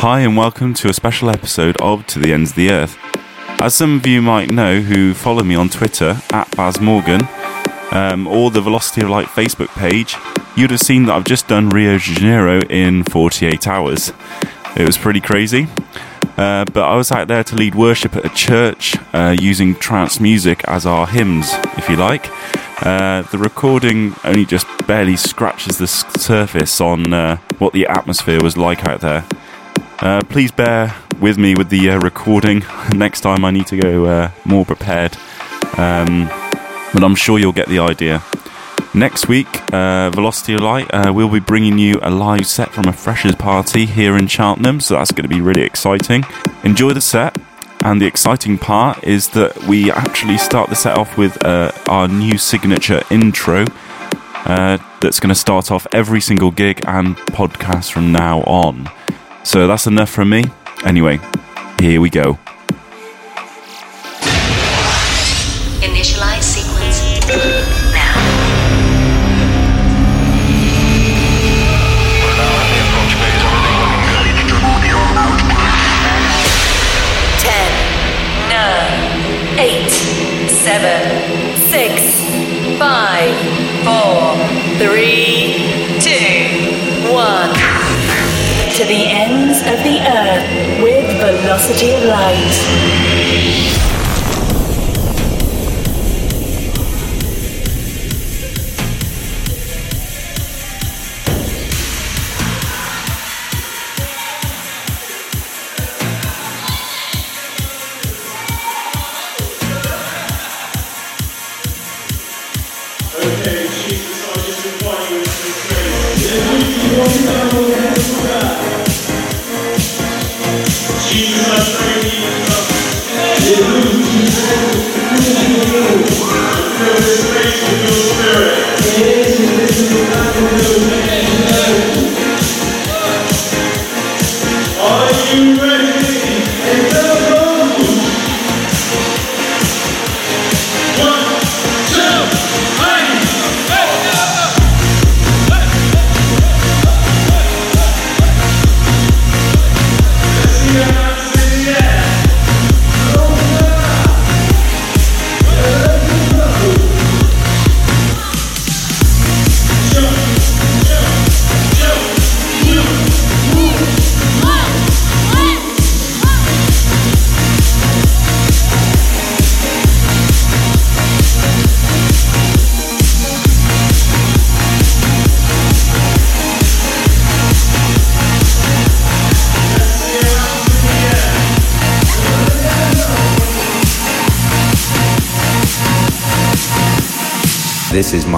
Hi, and welcome to a special episode of To the Ends of the Earth. As some of you might know who follow me on Twitter, at Baz Morgan, um, or the Velocity of Light Facebook page, you'd have seen that I've just done Rio de Janeiro in 48 hours. It was pretty crazy. Uh, but I was out there to lead worship at a church uh, using trance music as our hymns, if you like. Uh, the recording only just barely scratches the surface on uh, what the atmosphere was like out there. Uh, please bear with me with the uh, recording. Next time I need to go more prepared. Um, but I'm sure you'll get the idea. Next week, uh, Velocity of Light, uh, we'll be bringing you a live set from a freshers party here in Cheltenham, so that's going to be really exciting. Enjoy the set, and the exciting part is that we actually start the set off with uh, our new signature intro uh, that's going to start off every single gig and podcast from now on. So that's enough from me. Anyway, here we go. Of the earth with velocity of light.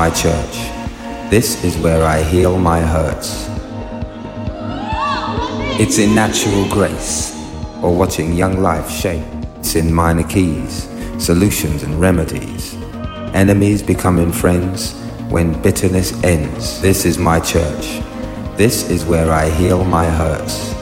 My church. This is where I heal my hurts. It's in natural grace, or watching young life shape. It's in minor keys, solutions and remedies. Enemies becoming friends when bitterness ends. This is my church. This is where I heal my hurts.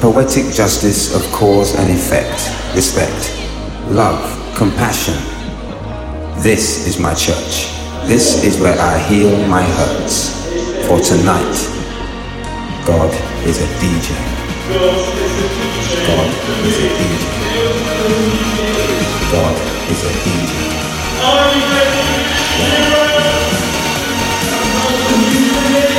Poetic justice of cause and effect, respect, love, compassion. This is my church. This is where I heal my hurts. For tonight, God is a DJ. God is a DJ. God is a DJ. Are you ready? quem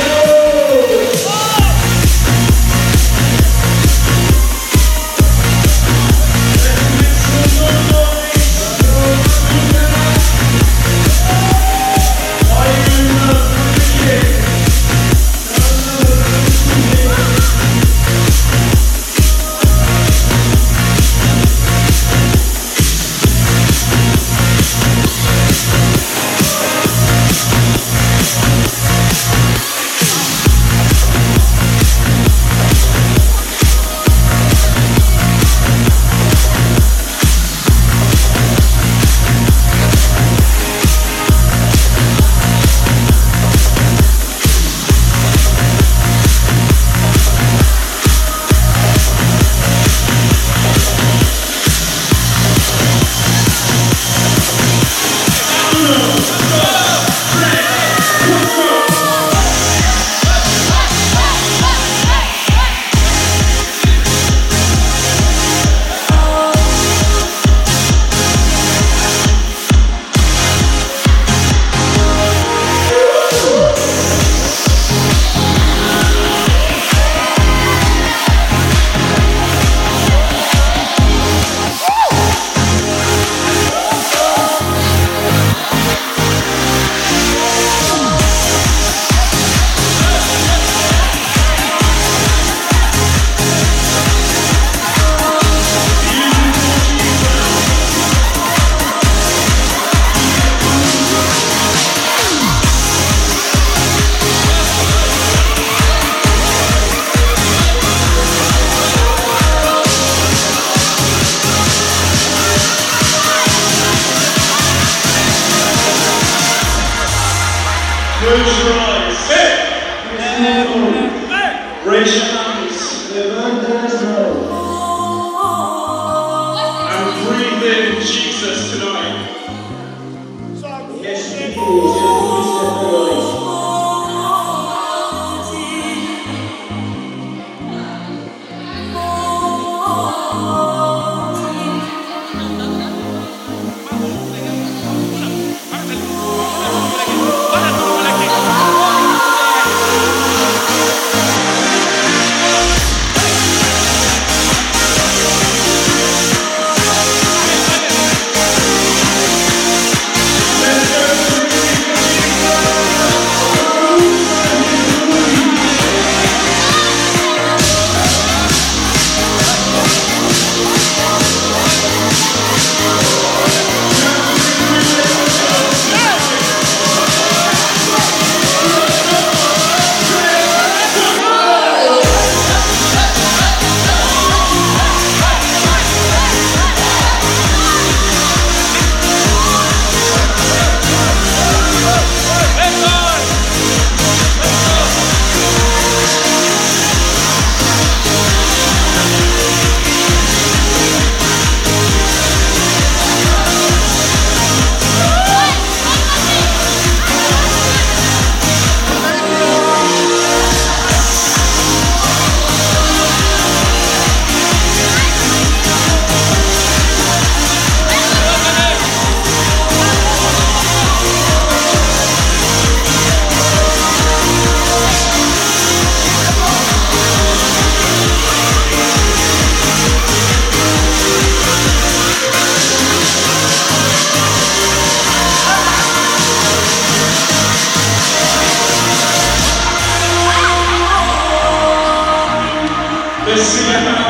Senhor.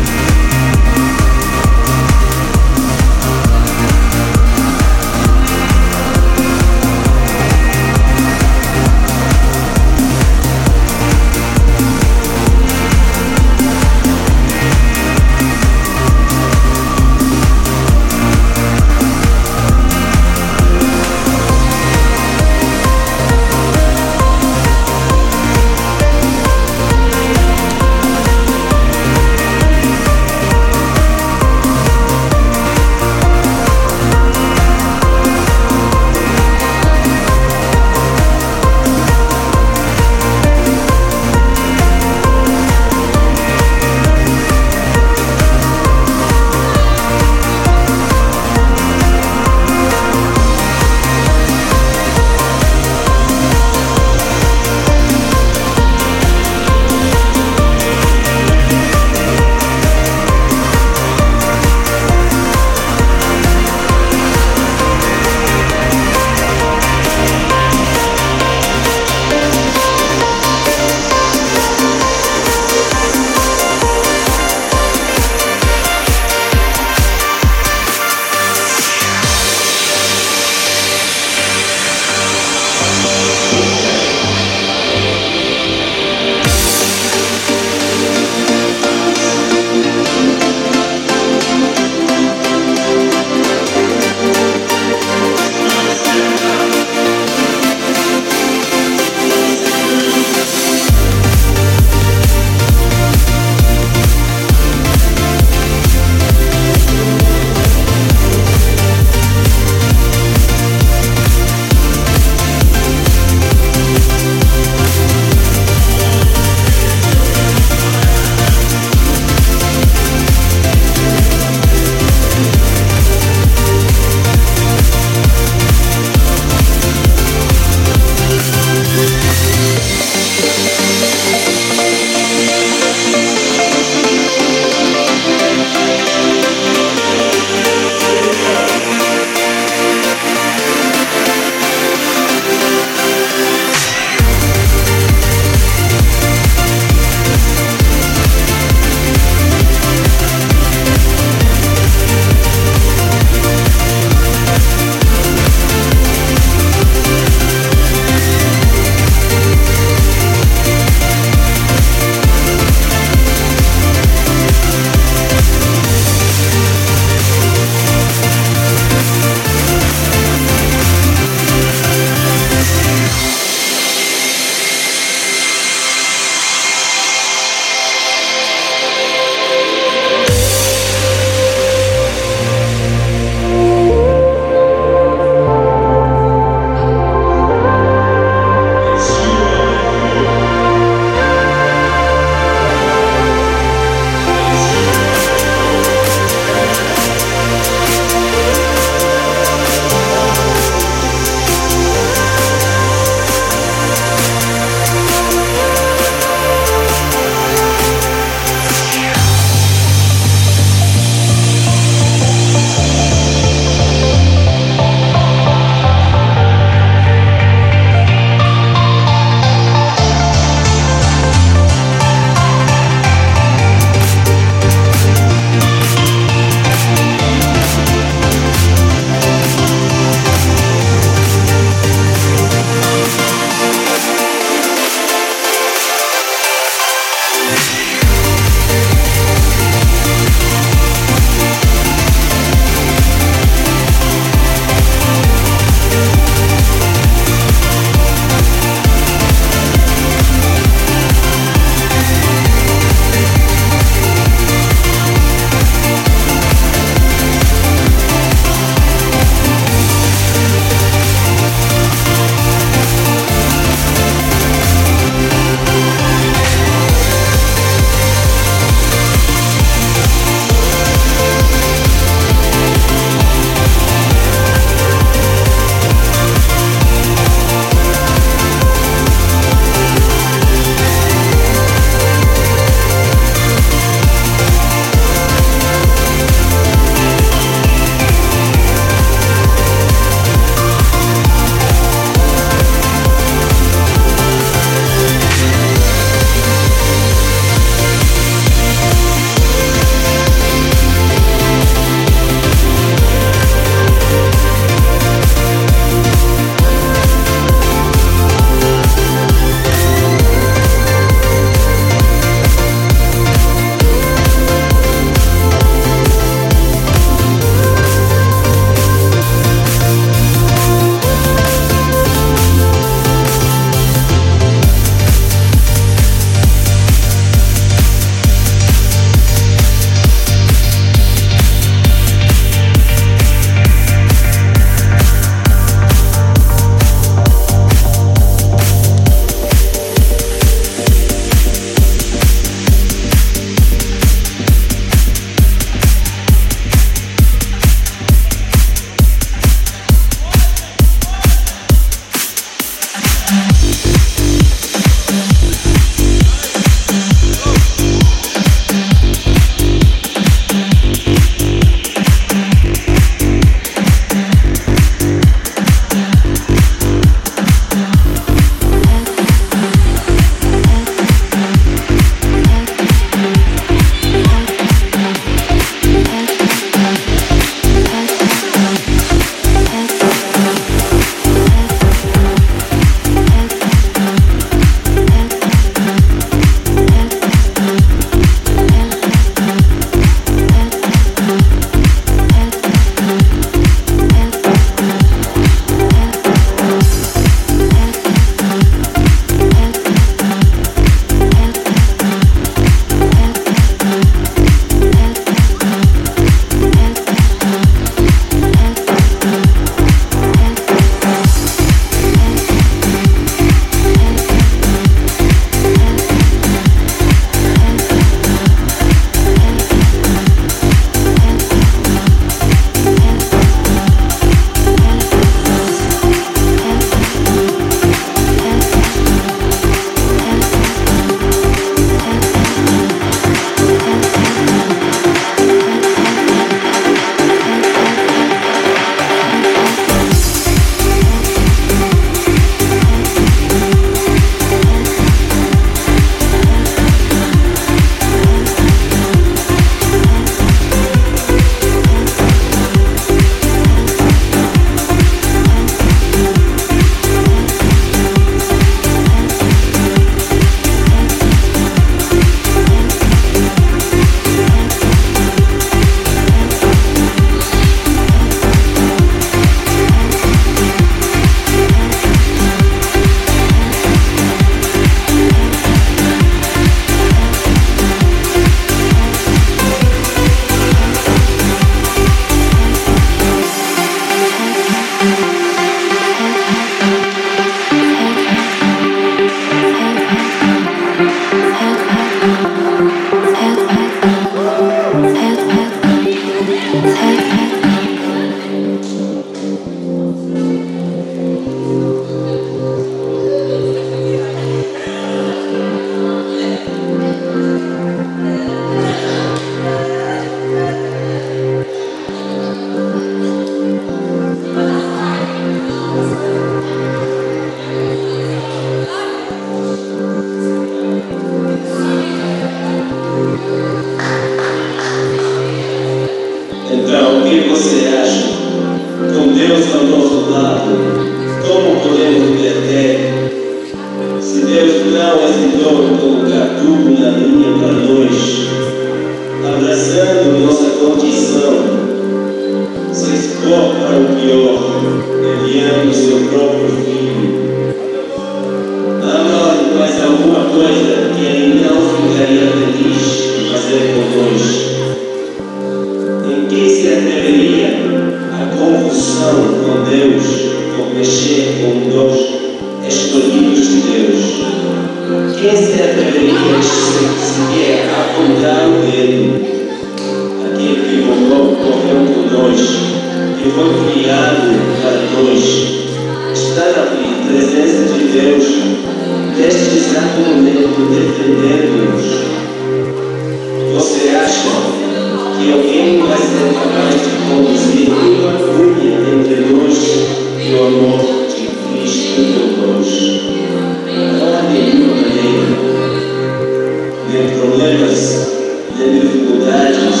problemas, ter dificuldades,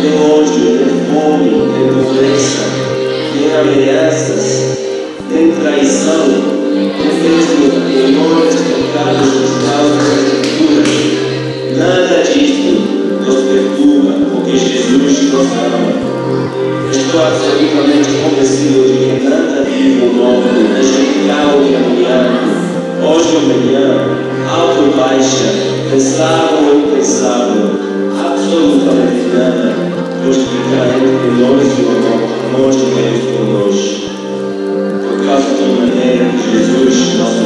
tem ódio, tem fome, tem doença, tem ameaças, tem traição, ter mesmo temores, pecados, causas, cultura. Nada disso nos perturba, porque Jesus nos ama. Estou absolutamente convencido de que nada vivo novo deixa gente, o que é Hoje ou amanhã, alto ou baixa, Pensaram, pensaram, absolutamente nada, pois que traem nós e o amor nós Deus por nós. Por causa da maneira que Jesus, nosso